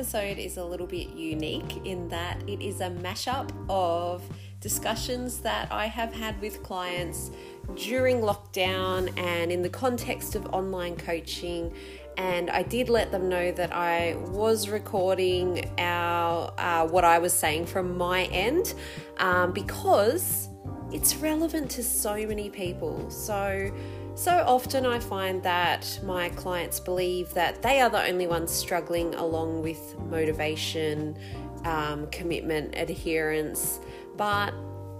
Episode is a little bit unique in that it is a mashup of discussions that I have had with clients during lockdown and in the context of online coaching. And I did let them know that I was recording our uh, what I was saying from my end um, because it's relevant to so many people. So so often, I find that my clients believe that they are the only ones struggling along with motivation, um, commitment, adherence, but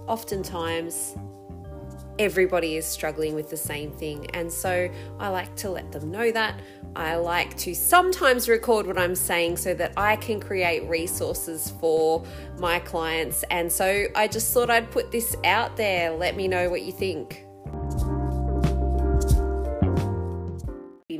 oftentimes everybody is struggling with the same thing. And so I like to let them know that. I like to sometimes record what I'm saying so that I can create resources for my clients. And so I just thought I'd put this out there. Let me know what you think.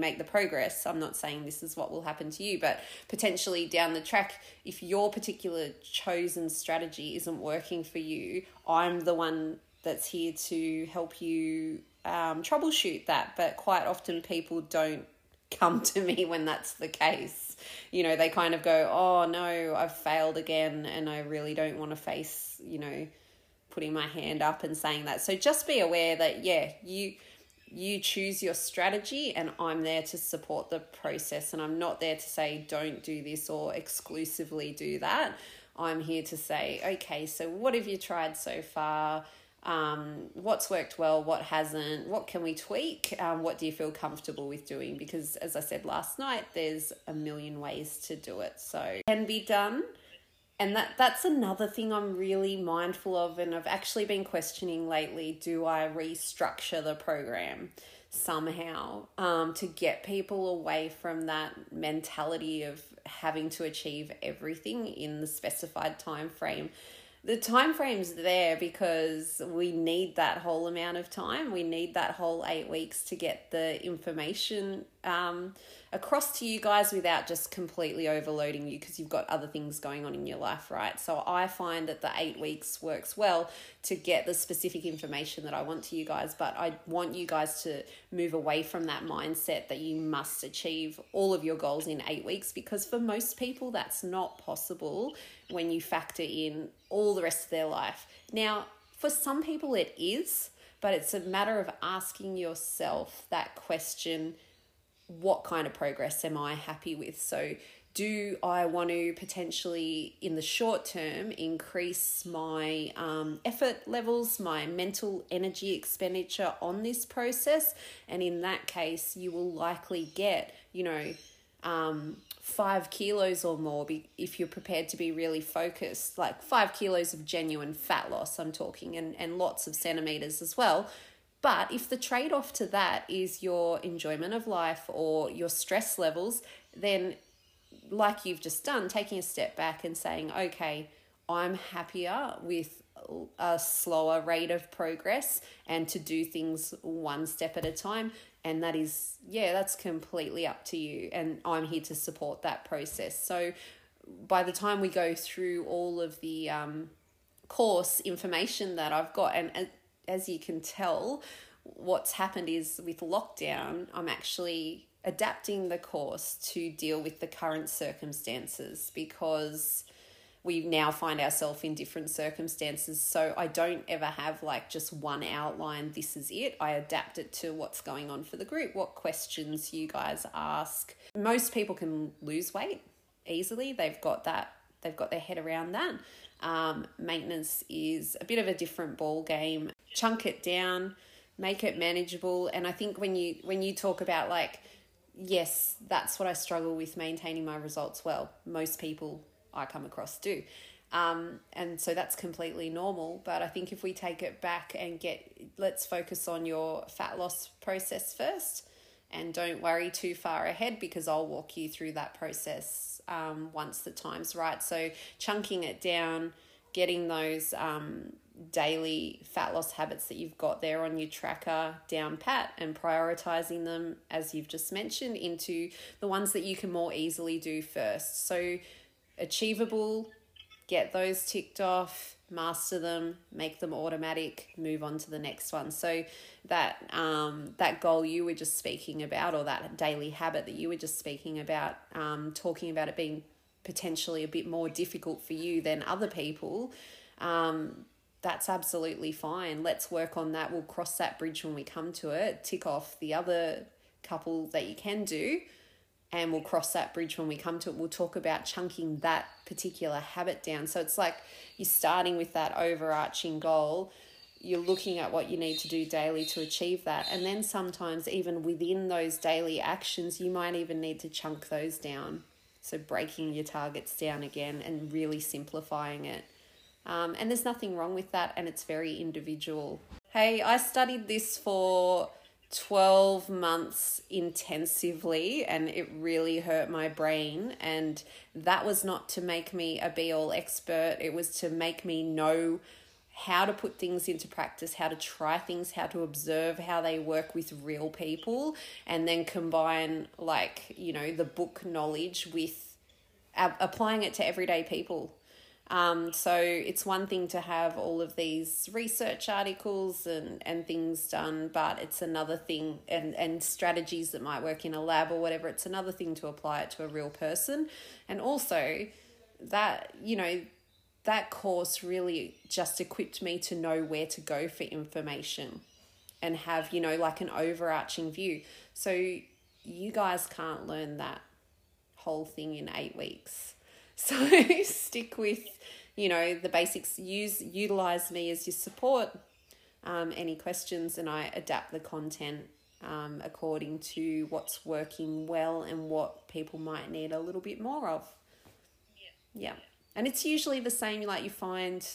Make the progress. I'm not saying this is what will happen to you, but potentially down the track, if your particular chosen strategy isn't working for you, I'm the one that's here to help you um, troubleshoot that. But quite often, people don't come to me when that's the case. You know, they kind of go, oh no, I've failed again, and I really don't want to face, you know, putting my hand up and saying that. So just be aware that, yeah, you you choose your strategy and I'm there to support the process and I'm not there to say don't do this or exclusively do that. I'm here to say, okay, so what have you tried so far? Um, what's worked well, what hasn't, what can we tweak, um, what do you feel comfortable with doing? Because as I said last night, there's a million ways to do it. So can be done and that that's another thing I'm really mindful of and I've actually been questioning lately do I restructure the program somehow um, to get people away from that mentality of having to achieve everything in the specified time frame the time frame's there because we need that whole amount of time. We need that whole eight weeks to get the information um, across to you guys without just completely overloading you because you've got other things going on in your life, right? So I find that the eight weeks works well to get the specific information that I want to you guys, but I want you guys to move away from that mindset that you must achieve all of your goals in eight weeks because for most people that's not possible when you factor in all the rest of their life. Now, for some people it is, but it's a matter of asking yourself that question what kind of progress am I happy with? So, do I want to potentially, in the short term, increase my um, effort levels, my mental energy expenditure on this process? And in that case, you will likely get, you know, um, five kilos or more be, if you're prepared to be really focused, like five kilos of genuine fat loss, I'm talking, and, and lots of centimeters as well but if the trade off to that is your enjoyment of life or your stress levels, then, like you've just done, taking a step back and saying, okay, I'm happier with a slower rate of progress and to do things one step at a time. And that is, yeah, that's completely up to you. And I'm here to support that process. So by the time we go through all of the um, course information that I've got, and as you can tell, what's happened is with lockdown, I'm actually adapting the course to deal with the current circumstances because we now find ourselves in different circumstances. So I don't ever have like just one outline, this is it. I adapt it to what's going on for the group, what questions you guys ask. Most people can lose weight easily. They've got that, they've got their head around that. Um, maintenance is a bit of a different ball game. Chunk it down, make it manageable. And I think when you when you talk about like, yes, that's what I struggle with maintaining my results well. Most people I come across do. Um, and so that's completely normal. But I think if we take it back and get, let's focus on your fat loss process first and don't worry too far ahead because I'll walk you through that process um, once the time's right. So, chunking it down, getting those um, daily fat loss habits that you've got there on your tracker down pat and prioritizing them, as you've just mentioned, into the ones that you can more easily do first. So, achievable, get those ticked off master them, make them automatic, move on to the next one. So that um, that goal you were just speaking about, or that daily habit that you were just speaking about, um, talking about it being potentially a bit more difficult for you than other people. Um, that's absolutely fine. Let's work on that. We'll cross that bridge when we come to it. Tick off the other couple that you can do and we'll cross that bridge when we come to it. We'll talk about chunking that particular habit down. So it's like you're starting with that overarching goal. You're looking at what you need to do daily to achieve that. And then sometimes, even within those daily actions, you might even need to chunk those down. So breaking your targets down again and really simplifying it. Um, and there's nothing wrong with that, and it's very individual. Hey, I studied this for 12 months intensively and it really hurt my brain and that was not to make me a be all expert it was to make me know how to put things into practice how to try things how to observe how they work with real people and then combine like you know the book knowledge with applying it to everyday people um, so it's one thing to have all of these research articles and, and things done, but it's another thing, and, and strategies that might work in a lab or whatever, it's another thing to apply it to a real person. And also, that, you know, that course really just equipped me to know where to go for information and have, you know, like an overarching view. So you guys can't learn that whole thing in eight weeks. So stick with you know the basics. Use utilize me as your support um, any questions and i adapt the content um, according to what's working well and what people might need a little bit more of. Yeah, yeah. and it's usually the same like you find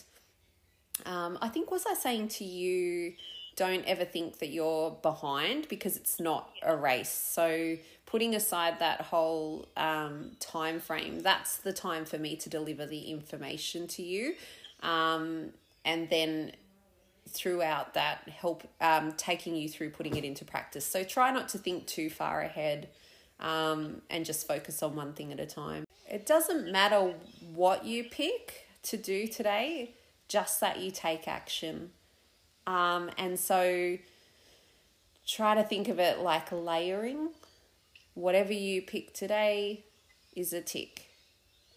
um, i think was i saying to you don't ever think that you're behind because it's not a race so putting aside that whole um, time frame, that's the time for me to deliver the information to you. Um, and then throughout that, help um, taking you through putting it into practice. So try not to think too far ahead um, and just focus on one thing at a time. It doesn't matter what you pick to do today, just that you take action. Um, and so try to think of it like layering whatever you pick today is a tick.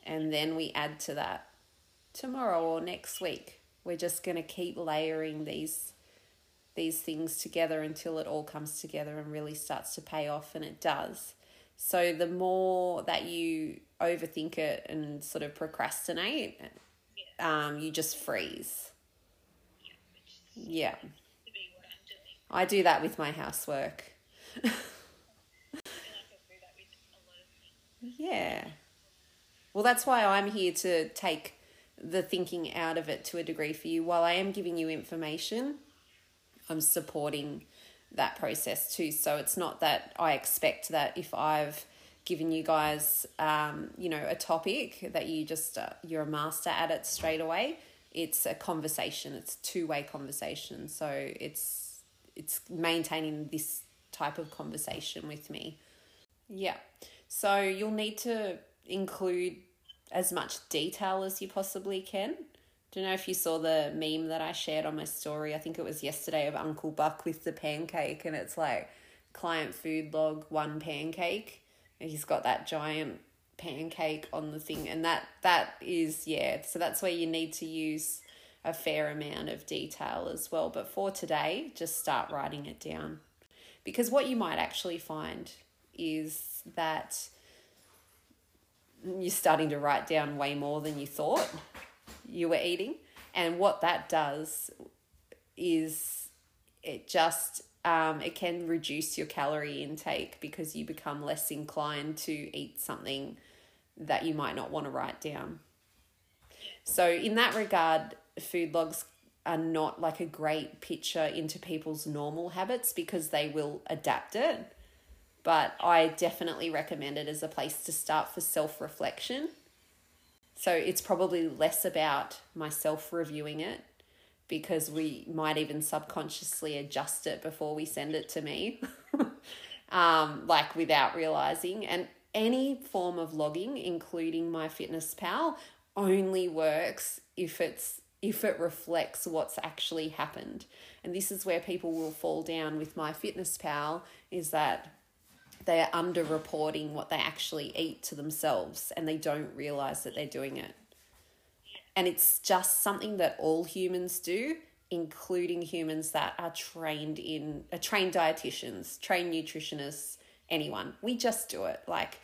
And then we add to that tomorrow or next week. We're just going to keep layering these these things together until it all comes together and really starts to pay off and it does. So the more that you overthink it and sort of procrastinate, um, you just freeze. Yeah. I do that with my housework. Yeah. Well, that's why I'm here to take the thinking out of it to a degree for you. While I am giving you information, I'm supporting that process too. So it's not that I expect that if I've given you guys, um, you know, a topic that you just uh, you're a master at it straight away. It's a conversation. It's two way conversation. So it's it's maintaining this type of conversation with me. Yeah. So you'll need to include as much detail as you possibly can. Don't know if you saw the meme that I shared on my story. I think it was yesterday of Uncle Buck with the pancake, and it's like client food log one pancake, and he's got that giant pancake on the thing, and that that is yeah. So that's where you need to use a fair amount of detail as well. But for today, just start writing it down, because what you might actually find is that you're starting to write down way more than you thought you were eating. And what that does is it just um, it can reduce your calorie intake because you become less inclined to eat something that you might not want to write down. So, in that regard, food logs are not like a great picture into people's normal habits because they will adapt it. But I definitely recommend it as a place to start for self reflection. So it's probably less about myself reviewing it because we might even subconsciously adjust it before we send it to me, um, like without realizing. And any form of logging, including MyFitnessPal, only works if it's if it reflects what's actually happened. And this is where people will fall down with MyFitnessPal is that they are underreporting what they actually eat to themselves and they don't realize that they're doing it. And it's just something that all humans do, including humans that are trained in, are trained dietitians, trained nutritionists, anyone. We just do it. Like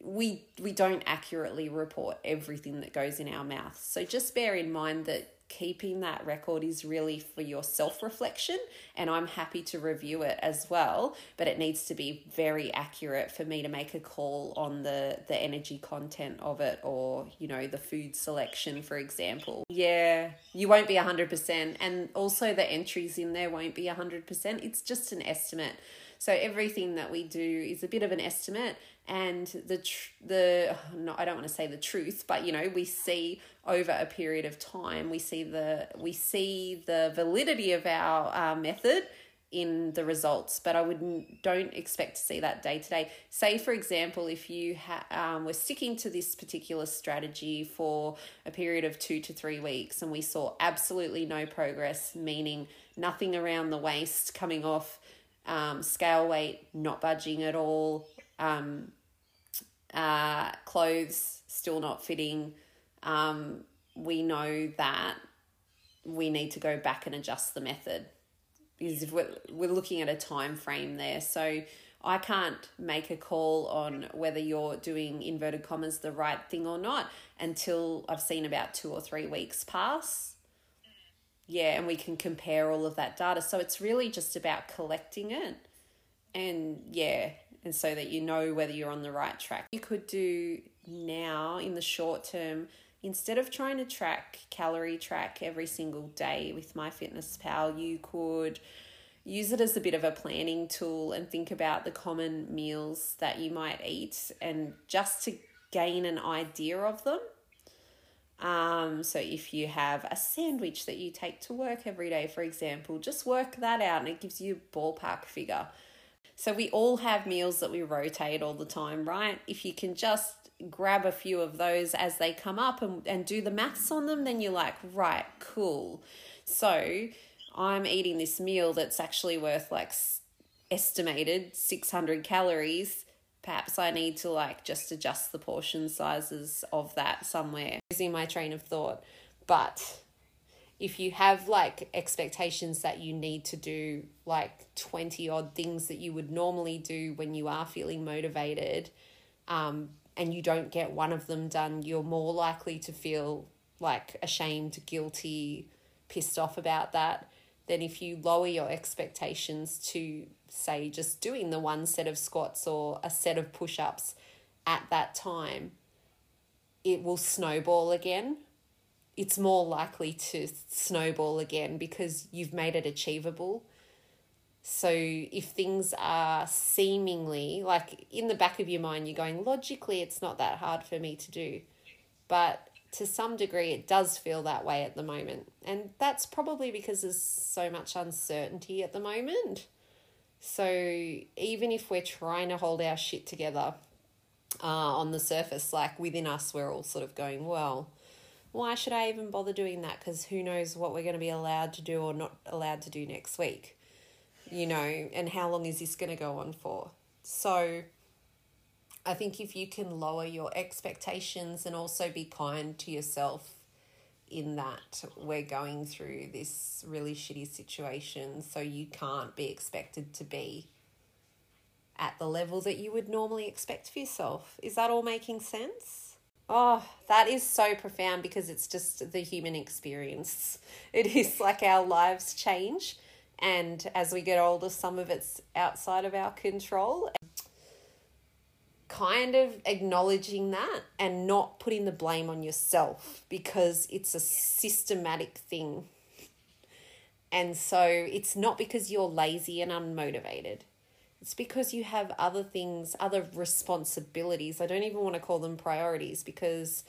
we we don't accurately report everything that goes in our mouth. So just bear in mind that keeping that record is really for your self reflection and I'm happy to review it as well but it needs to be very accurate for me to make a call on the the energy content of it or you know the food selection for example yeah you won't be 100% and also the entries in there won't be 100% it's just an estimate so everything that we do is a bit of an estimate and the tr- the no, I don't want to say the truth, but you know we see over a period of time we see the we see the validity of our uh, method in the results, but I wouldn't don't expect to see that day to day. Say for example, if you ha- um, were sticking to this particular strategy for a period of two to three weeks, and we saw absolutely no progress, meaning nothing around the waist coming off. Um, scale weight not budging at all, um, uh, clothes still not fitting, um, we know that we need to go back and adjust the method because if we're, we're looking at a time frame there. So I can't make a call on whether you're doing inverted commas the right thing or not until I've seen about two or three weeks pass. Yeah, and we can compare all of that data. So it's really just about collecting it. And yeah, and so that you know whether you're on the right track. You could do now in the short term instead of trying to track calorie track every single day with MyFitnessPal, you could use it as a bit of a planning tool and think about the common meals that you might eat and just to gain an idea of them. Um, so if you have a sandwich that you take to work every day, for example, just work that out and it gives you a ballpark figure. So we all have meals that we rotate all the time, right? If you can just grab a few of those as they come up and, and do the maths on them, then you're like, right, cool. So I'm eating this meal that's actually worth like estimated 600 calories. Perhaps I need to like just adjust the portion sizes of that somewhere. Using my train of thought. But if you have like expectations that you need to do like 20 odd things that you would normally do when you are feeling motivated um, and you don't get one of them done, you're more likely to feel like ashamed, guilty, pissed off about that than if you lower your expectations to, say, just doing the one set of squats or a set of push ups at that time. It will snowball again it's more likely to snowball again because you've made it achievable. So if things are seemingly like in the back of your mind, you're going, logically, it's not that hard for me to do. But to some degree, it does feel that way at the moment. And that's probably because there's so much uncertainty at the moment. So even if we're trying to hold our shit together uh, on the surface, like within us, we're all sort of going, well, why should I even bother doing that? Because who knows what we're going to be allowed to do or not allowed to do next week, you know, and how long is this going to go on for? So, I think if you can lower your expectations and also be kind to yourself in that we're going through this really shitty situation, so you can't be expected to be at the level that you would normally expect for yourself. Is that all making sense? Oh, that is so profound because it's just the human experience. It is like our lives change, and as we get older, some of it's outside of our control. Kind of acknowledging that and not putting the blame on yourself because it's a systematic thing. And so it's not because you're lazy and unmotivated. It's because you have other things, other responsibilities. I don't even want to call them priorities because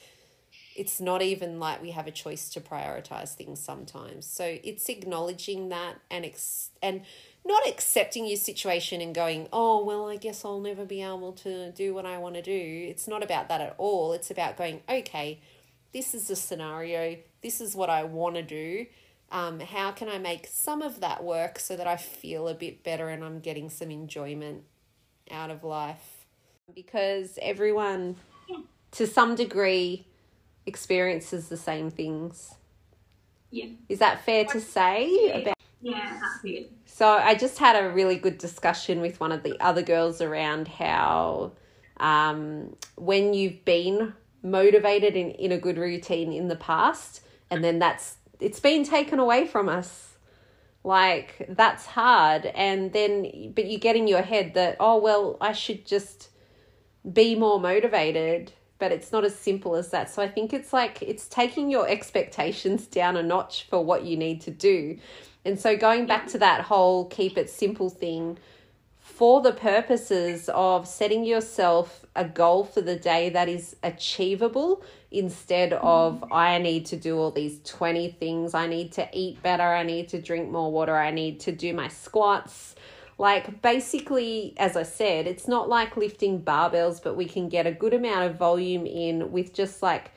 it's not even like we have a choice to prioritize things sometimes. So it's acknowledging that and ex- and not accepting your situation and going, "Oh, well, I guess I'll never be able to do what I want to do." It's not about that at all. It's about going, "Okay, this is the scenario. This is what I want to do. Um, how can I make some of that work so that I feel a bit better and I'm getting some enjoyment out of life?" Because everyone to some degree experiences the same things. Yeah. Is that fair to say about Yeah, that's good. so I just had a really good discussion with one of the other girls around how um, when you've been motivated in, in a good routine in the past and then that's it's been taken away from us like that's hard and then but you get in your head that oh well I should just be more motivated but it's not as simple as that so I think it's like it's taking your expectations down a notch for what you need to do and so going back to that whole keep it simple thing, for the purposes of setting yourself a goal for the day that is achievable instead of I need to do all these 20 things. I need to eat better. I need to drink more water. I need to do my squats. Like, basically, as I said, it's not like lifting barbells, but we can get a good amount of volume in with just like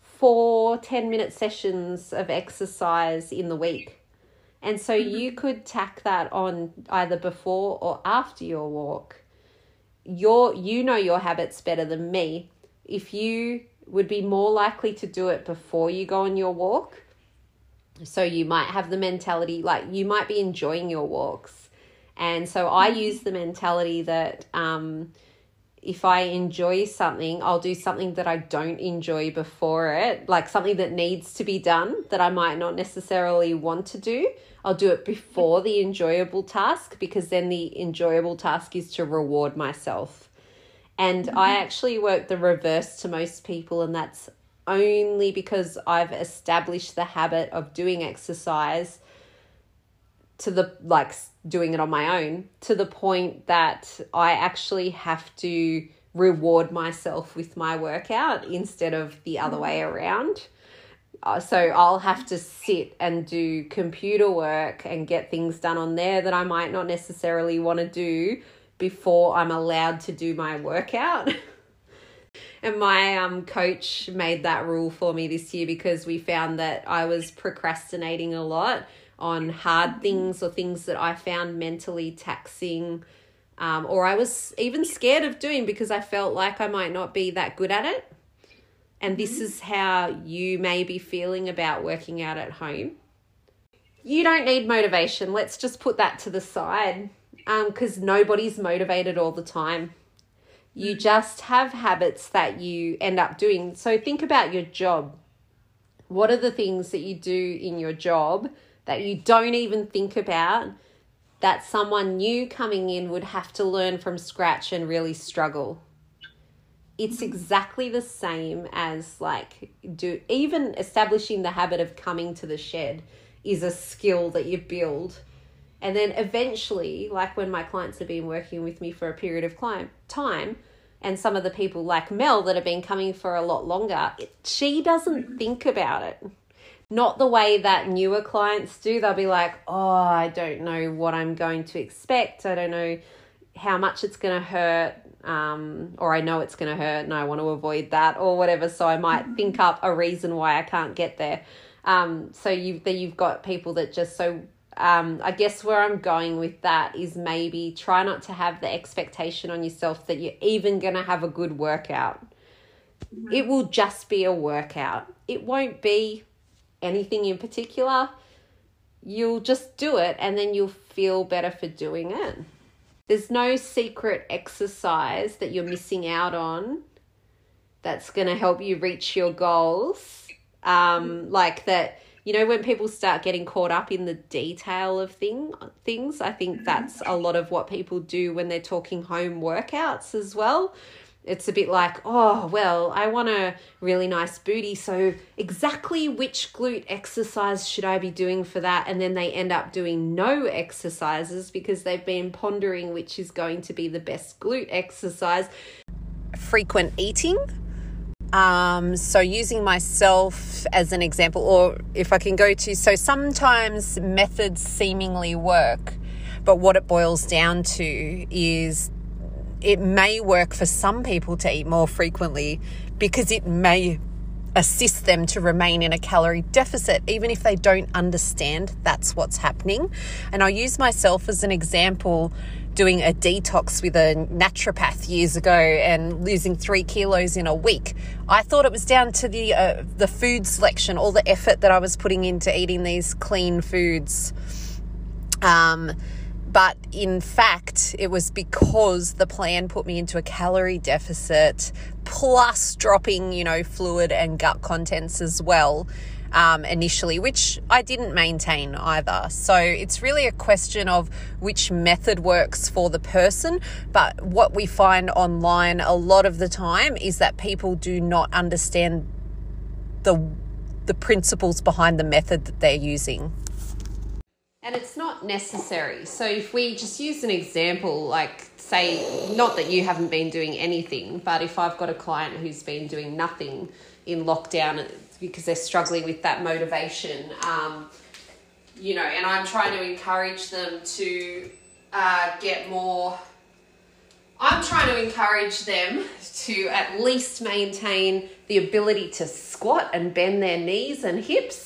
four 10 minute sessions of exercise in the week. And so mm-hmm. you could tack that on either before or after your walk. Your you know your habits better than me. If you would be more likely to do it before you go on your walk, so you might have the mentality like you might be enjoying your walks. And so I use the mentality that um, if I enjoy something, I'll do something that I don't enjoy before it, like something that needs to be done that I might not necessarily want to do. I'll do it before the enjoyable task because then the enjoyable task is to reward myself. And I actually work the reverse to most people, and that's only because I've established the habit of doing exercise to the like doing it on my own to the point that I actually have to reward myself with my workout instead of the other way around. Uh, so I'll have to sit and do computer work and get things done on there that I might not necessarily want to do before I'm allowed to do my workout. and my um coach made that rule for me this year because we found that I was procrastinating a lot on hard things or things that I found mentally taxing um, or I was even scared of doing because I felt like I might not be that good at it. And this is how you may be feeling about working out at home. You don't need motivation. Let's just put that to the side because um, nobody's motivated all the time. You just have habits that you end up doing. So think about your job. What are the things that you do in your job that you don't even think about that someone new coming in would have to learn from scratch and really struggle? It's exactly the same as like do even establishing the habit of coming to the shed is a skill that you build and then eventually, like when my clients have been working with me for a period of time, and some of the people like Mel that have been coming for a lot longer, she doesn't think about it. Not the way that newer clients do. They'll be like, oh, I don't know what I'm going to expect. I don't know how much it's going to hurt. Um, or I know it's going to hurt and I want to avoid that or whatever. So I might think up a reason why I can't get there. Um, so you've, you've got people that just so um, I guess where I'm going with that is maybe try not to have the expectation on yourself that you're even going to have a good workout. Mm-hmm. It will just be a workout, it won't be anything in particular. You'll just do it and then you'll feel better for doing it. There's no secret exercise that you're missing out on that's going to help you reach your goals. Um, like that you know when people start getting caught up in the detail of thing things i think that's a lot of what people do when they're talking home workouts as well it's a bit like, oh, well, I want a really nice booty. So, exactly which glute exercise should I be doing for that? And then they end up doing no exercises because they've been pondering which is going to be the best glute exercise. Frequent eating. Um, so, using myself as an example, or if I can go to, so sometimes methods seemingly work, but what it boils down to is it may work for some people to eat more frequently because it may assist them to remain in a calorie deficit, even if they don't understand that's what's happening. And I'll use myself as an example doing a detox with a naturopath years ago and losing three kilos in a week. I thought it was down to the uh, the food selection, all the effort that I was putting into eating these clean foods. Um, but in fact, it was because the plan put me into a calorie deficit, plus dropping, you know, fluid and gut contents as well. Um, initially, which I didn't maintain either. So it's really a question of which method works for the person. But what we find online a lot of the time is that people do not understand the the principles behind the method that they're using. And it's not necessary. So if we just use an example, like say, not that you haven't been doing anything, but if I've got a client who's been doing nothing in lockdown because they're struggling with that motivation, um, you know, and I'm trying to encourage them to uh, get more. I'm trying to encourage them to at least maintain the ability to squat and bend their knees and hips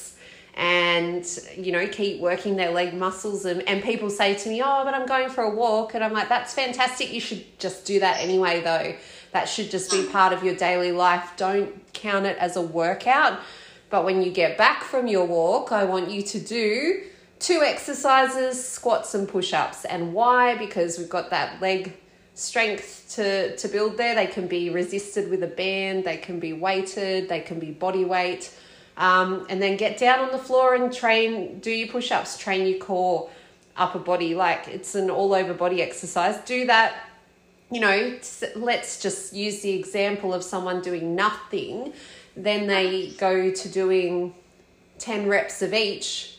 and you know keep working their leg muscles. And, and people say to me oh but i'm going for a walk. And i'm like that's fantastic. You should just do that anyway though. That should just be part of your daily life. Don't count it as a workout. But when you get back from your walk i want you to do two exercises squats and push-ups. And why? Because we've got that leg strength to to build there. They can be resisted with a band. They can be weighted. They can be body weight um, and then get down on the floor and train, do your push ups, train your core, upper body. Like it's an all over body exercise. Do that, you know, let's just use the example of someone doing nothing. Then they go to doing 10 reps of each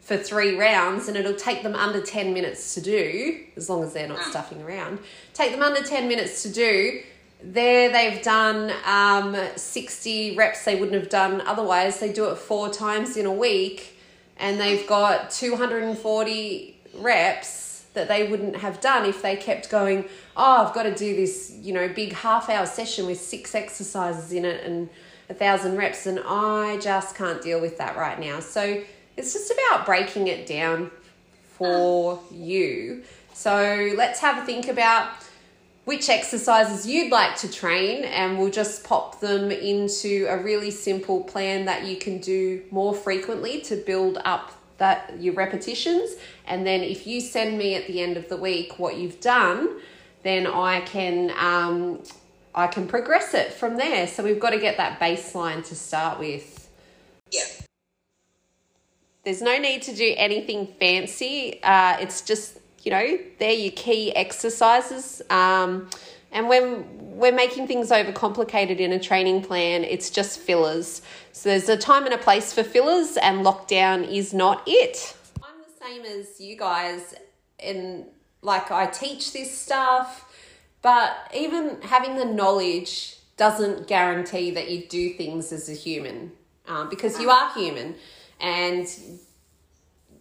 for three rounds and it'll take them under 10 minutes to do, as long as they're not stuffing around. Take them under 10 minutes to do there they've done um, 60 reps they wouldn't have done otherwise. They do it four times in a week and they've got 240 reps that they wouldn't have done if they kept going, oh, I've got to do this, you know, big half hour session with six exercises in it and a thousand reps. And I just can't deal with that right now. So it's just about breaking it down for you. So let's have a think about which exercises you'd like to train, and we'll just pop them into a really simple plan that you can do more frequently to build up that your repetitions. And then if you send me at the end of the week what you've done, then I can um, I can progress it from there. So we've got to get that baseline to start with. Yeah. There's no need to do anything fancy. Uh, it's just you know, they're your key exercises. Um, and when we're making things overcomplicated in a training plan, it's just fillers. So there's a time and a place for fillers, and lockdown is not it. I'm the same as you guys, and like I teach this stuff, but even having the knowledge doesn't guarantee that you do things as a human um, because you are human and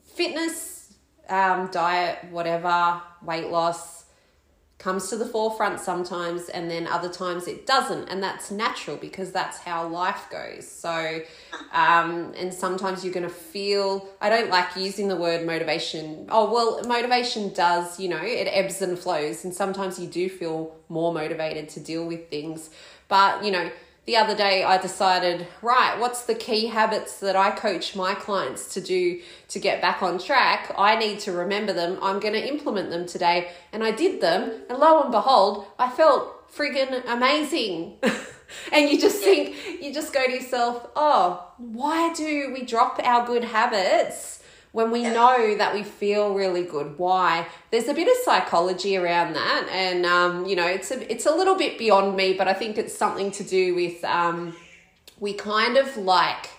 fitness um, diet, whatever, weight loss comes to the forefront sometimes, and then other times it doesn't, and that's natural because that's how life goes. So, um, and sometimes you're going to feel. I don't like using the word motivation. Oh well, motivation does, you know, it ebbs and flows, and sometimes you do feel more motivated to deal with things, but you know the other day I decided, right, what's the key habits that I coach my clients to do to get back on track? I need to remember them. I'm going to implement them today. And I did them. And lo and behold, I felt friggin' amazing. and you just think, you just go to yourself, oh, why do we drop our good habits when we know that we feel really good why? There's a bit of psychology around that and um, you know it's a it's a little bit beyond me but i think it's something to do with um, we kind of like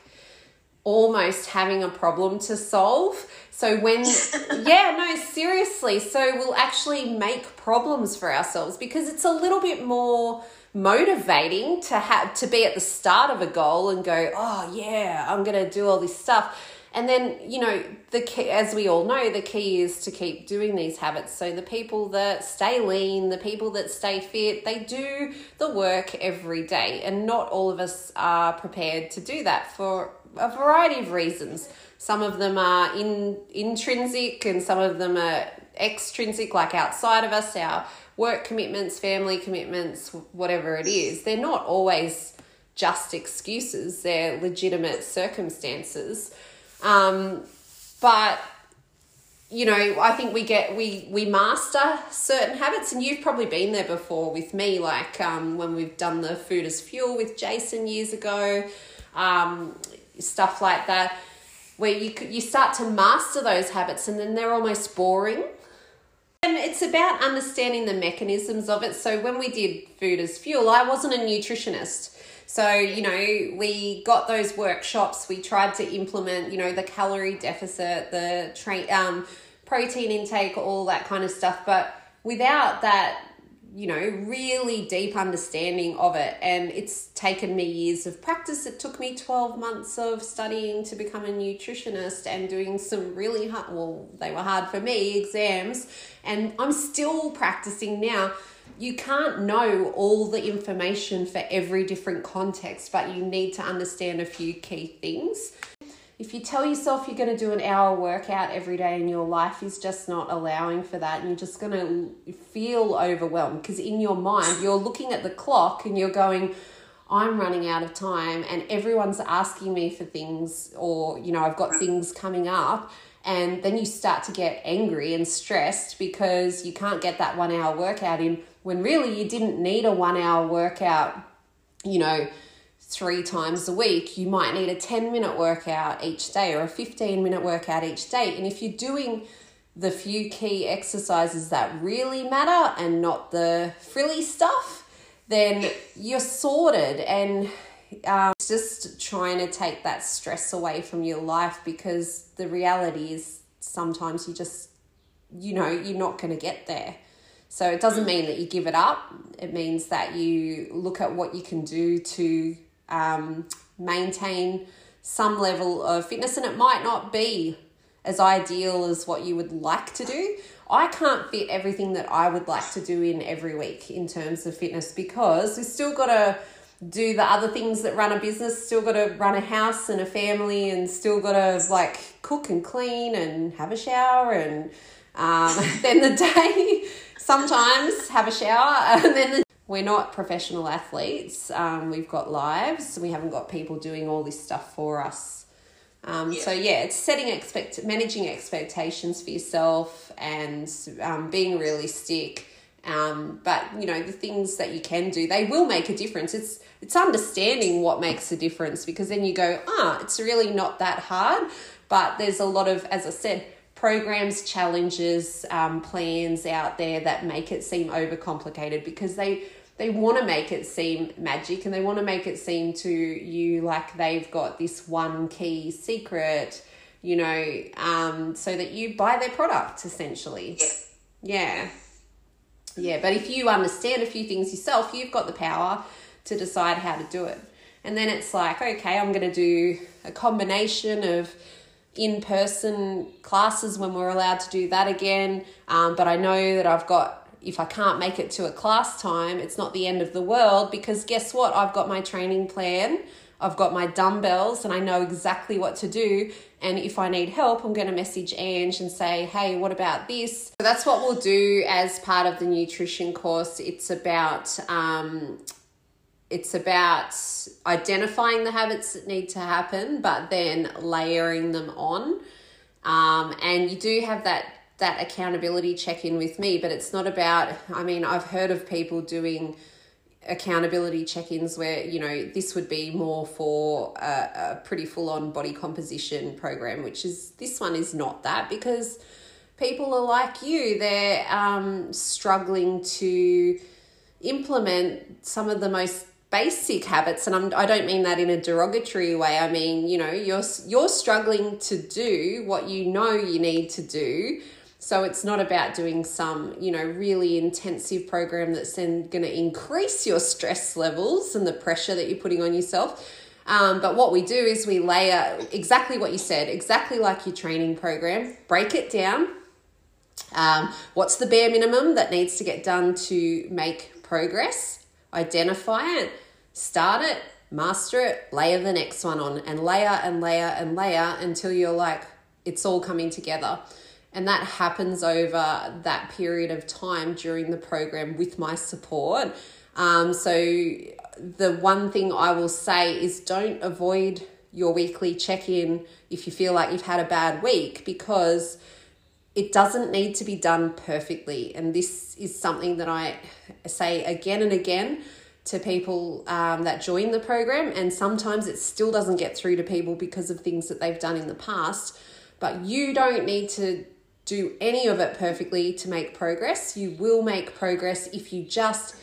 almost having a problem to solve. So when yeah no seriously. So we'll actually make problems for ourselves because it's a little bit more motivating to have to be at the start of a goal and go oh yeah i'm going to do all this stuff and then, you know, the key, as we all know, the key is to keep doing these habits. So the people that stay lean, the people that stay fit, they do the work every day. And not all of us are prepared to do that for a variety of reasons. Some of them are in, intrinsic and some of them are extrinsic, like outside of us, our work commitments, family commitments, whatever it is. They're not always just excuses, they're legitimate circumstances. Um, but you know, I think we get we we master certain habits, and you've probably been there before with me. Like um, when we've done the food as fuel with Jason years ago, um, stuff like that, where you could you start to master those habits, and then they're almost boring. And it's about understanding the mechanisms of it. So when we did food as fuel, I wasn't a nutritionist. So, you know, we got those workshops, we tried to implement, you know, the calorie deficit, the um protein intake, all that kind of stuff, but without that you know, really deep understanding of it. And it's taken me years of practice. It took me 12 months of studying to become a nutritionist and doing some really hard, well, they were hard for me, exams. And I'm still practicing now you can't know all the information for every different context, but you need to understand a few key things. If you tell yourself you're going to do an hour workout every day and your life is just not allowing for that, and you're just going to feel overwhelmed because in your mind you're looking at the clock and you're going, I'm running out of time, and everyone's asking me for things, or you know, I've got things coming up and then you start to get angry and stressed because you can't get that one hour workout in when really you didn't need a one hour workout, you know, three times a week. You might need a 10 minute workout each day or a 15 minute workout each day. And if you're doing the few key exercises that really matter and not the frilly stuff, then you're sorted and um, just trying to take that stress away from your life because the reality is sometimes you just, you know, you're not going to get there. So it doesn't mean that you give it up. It means that you look at what you can do to um, maintain some level of fitness, and it might not be as ideal as what you would like to do. I can't fit everything that I would like to do in every week in terms of fitness because we've still got to do the other things that run a business, still got to run a house and a family, and still got to like cook and clean and have a shower and um, then the day sometimes have a shower and then the, we're not professional athletes um, we've got lives we haven't got people doing all this stuff for us um, yeah. so yeah it's setting expect managing expectations for yourself and um, being realistic um, but you know the things that you can do they will make a difference it's it's understanding what makes a difference because then you go ah it's really not that hard but there's a lot of as i said programs, challenges, um, plans out there that make it seem overcomplicated because they they want to make it seem magic and they want to make it seem to you like they've got this one key secret, you know, um, so that you buy their product essentially. Yeah. Yeah. Yeah, but if you understand a few things yourself, you've got the power to decide how to do it. And then it's like, okay, I'm going to do a combination of in person classes when we're allowed to do that again. Um, but I know that I've got, if I can't make it to a class time, it's not the end of the world because guess what? I've got my training plan, I've got my dumbbells, and I know exactly what to do. And if I need help, I'm going to message Ange and say, hey, what about this? So that's what we'll do as part of the nutrition course. It's about um, it's about identifying the habits that need to happen, but then layering them on. Um, and you do have that that accountability check in with me, but it's not about. I mean, I've heard of people doing accountability check-ins where you know this would be more for a, a pretty full-on body composition program which is this one is not that because people are like you they're um, struggling to implement some of the most basic habits and I'm, I don't mean that in a derogatory way I mean you know you're you're struggling to do what you know you need to do so it's not about doing some, you know, really intensive program that's then going to increase your stress levels and the pressure that you're putting on yourself. Um, but what we do is we layer exactly what you said, exactly like your training program, break it down. Um, what's the bare minimum that needs to get done to make progress? Identify it, start it, master it, layer the next one on, and layer and layer and layer until you're like, it's all coming together. And that happens over that period of time during the program with my support. Um, so, the one thing I will say is don't avoid your weekly check in if you feel like you've had a bad week because it doesn't need to be done perfectly. And this is something that I say again and again to people um, that join the program. And sometimes it still doesn't get through to people because of things that they've done in the past. But you don't need to do any of it perfectly to make progress. You will make progress if you just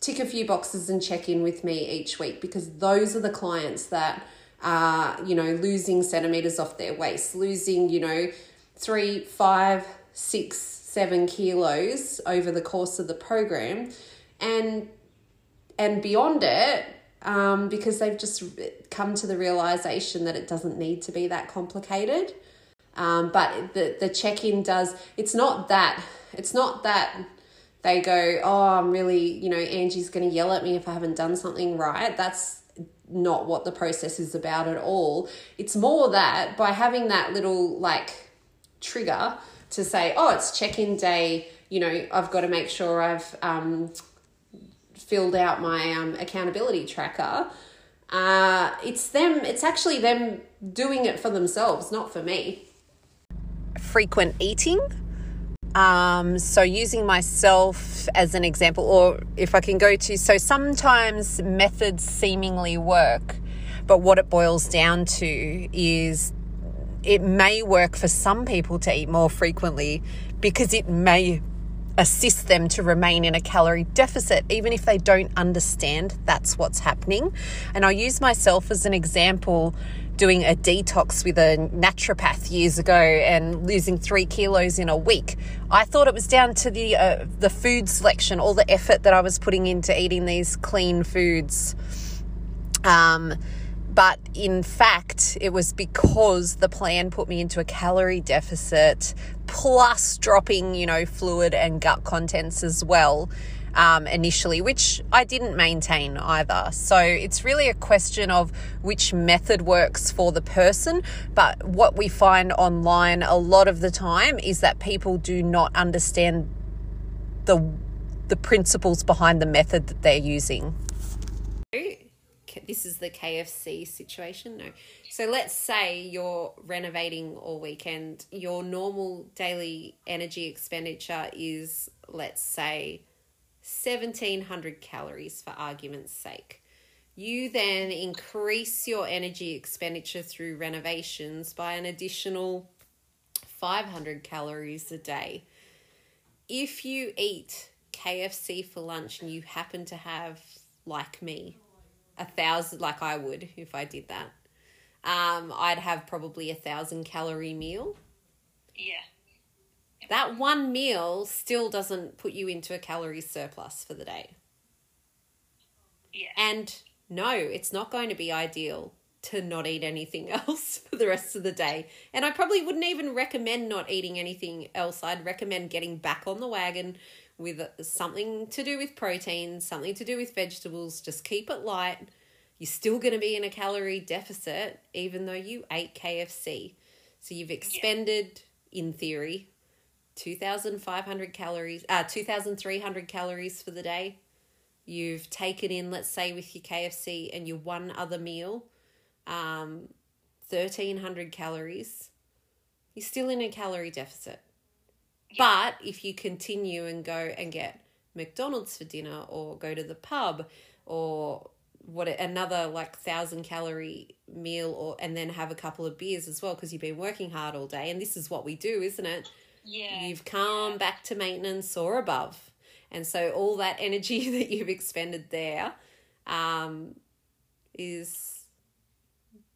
tick a few boxes and check in with me each week because those are the clients that are, you know, losing centimeters off their waist, losing, you know, three, five, six, seven kilos over the course of the program and and beyond it um, because they've just come to the realization that it doesn't need to be that complicated um, but the, the check in does, it's not that, it's not that they go, oh, I'm really, you know, Angie's going to yell at me if I haven't done something right. That's not what the process is about at all. It's more that by having that little like trigger to say, oh, it's check in day, you know, I've got to make sure I've um, filled out my um, accountability tracker. Uh, it's them, it's actually them doing it for themselves, not for me frequent eating. Um, so, using myself as an example, or if I can go to, so sometimes methods seemingly work, but what it boils down to is it may work for some people to eat more frequently because it may assist them to remain in a calorie deficit, even if they don't understand that's what's happening. And I'll use myself as an example doing a detox with a naturopath years ago and losing three kilos in a week. I thought it was down to the uh, the food selection, all the effort that I was putting into eating these clean foods. Um, but in fact, it was because the plan put me into a calorie deficit, plus dropping, you know, fluid and gut contents as well um, initially, which I didn't maintain either. So it's really a question of which method works for the person. But what we find online a lot of the time is that people do not understand the the principles behind the method that they're using. This is the KFC situation. No. So let's say you're renovating all weekend. Your normal daily energy expenditure is, let's say, 1700 calories for argument's sake. You then increase your energy expenditure through renovations by an additional 500 calories a day. If you eat KFC for lunch and you happen to have, like me, a thousand, like I would if I did that, um, I'd have probably a thousand calorie meal. Yeah that one meal still doesn't put you into a calorie surplus for the day. Yeah. And no, it's not going to be ideal to not eat anything else for the rest of the day. And I probably wouldn't even recommend not eating anything else. I'd recommend getting back on the wagon with something to do with protein, something to do with vegetables. Just keep it light. You're still going to be in a calorie deficit even though you ate KFC. So you've expended, yeah. in theory, 2,500 calories, uh, 2,300 calories for the day. You've taken in, let's say, with your KFC and your one other meal, um, 1,300 calories. You're still in a calorie deficit. But if you continue and go and get McDonald's for dinner or go to the pub or what another like thousand calorie meal or and then have a couple of beers as well because you've been working hard all day and this is what we do isn't it? Yeah. you've come back to maintenance or above. And so all that energy that you've expended there um, is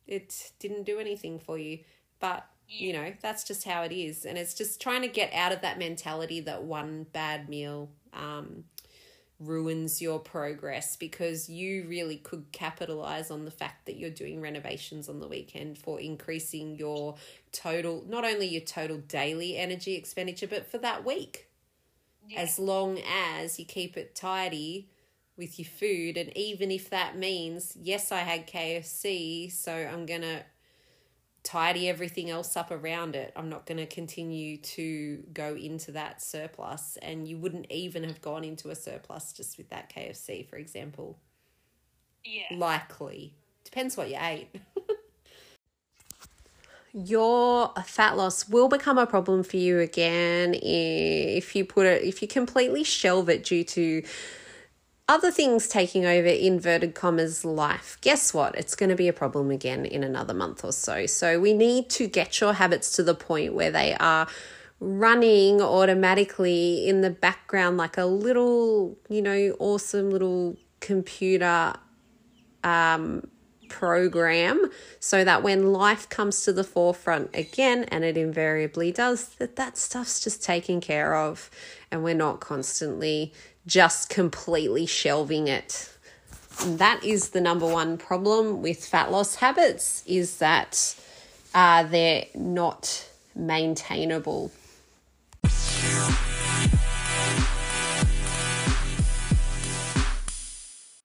it didn't do anything for you. But you know that's just how it is. And it's just trying to get out of that mentality that one bad meal um, ruins your progress because you really could capitalize on the fact that you're doing renovations on the weekend for increasing your total not only your total daily energy expenditure but for that week. Yeah. as long as you keep it tidy with your food. And even if that means yes I had KFC so I'm going to tidy everything else up around it. I'm not going to continue to go into that surplus and you wouldn't even have gone into a surplus just with that KFC for example. yeah. Likely. Depends what you ate. Your fat loss will become a problem for you again if you put it if you completely shelve it due to other things taking over inverted commas life. Guess what? It's going to be a problem again in another month or so. So we need to get your habits to the point where they are running automatically in the background like a little, you know, awesome little computer um, program so that when life comes to the forefront again and it invariably does that that stuff's just taken care of and we're not constantly just completely shelving it. And that is the number one problem with fat loss habits is that uh, they're not maintainable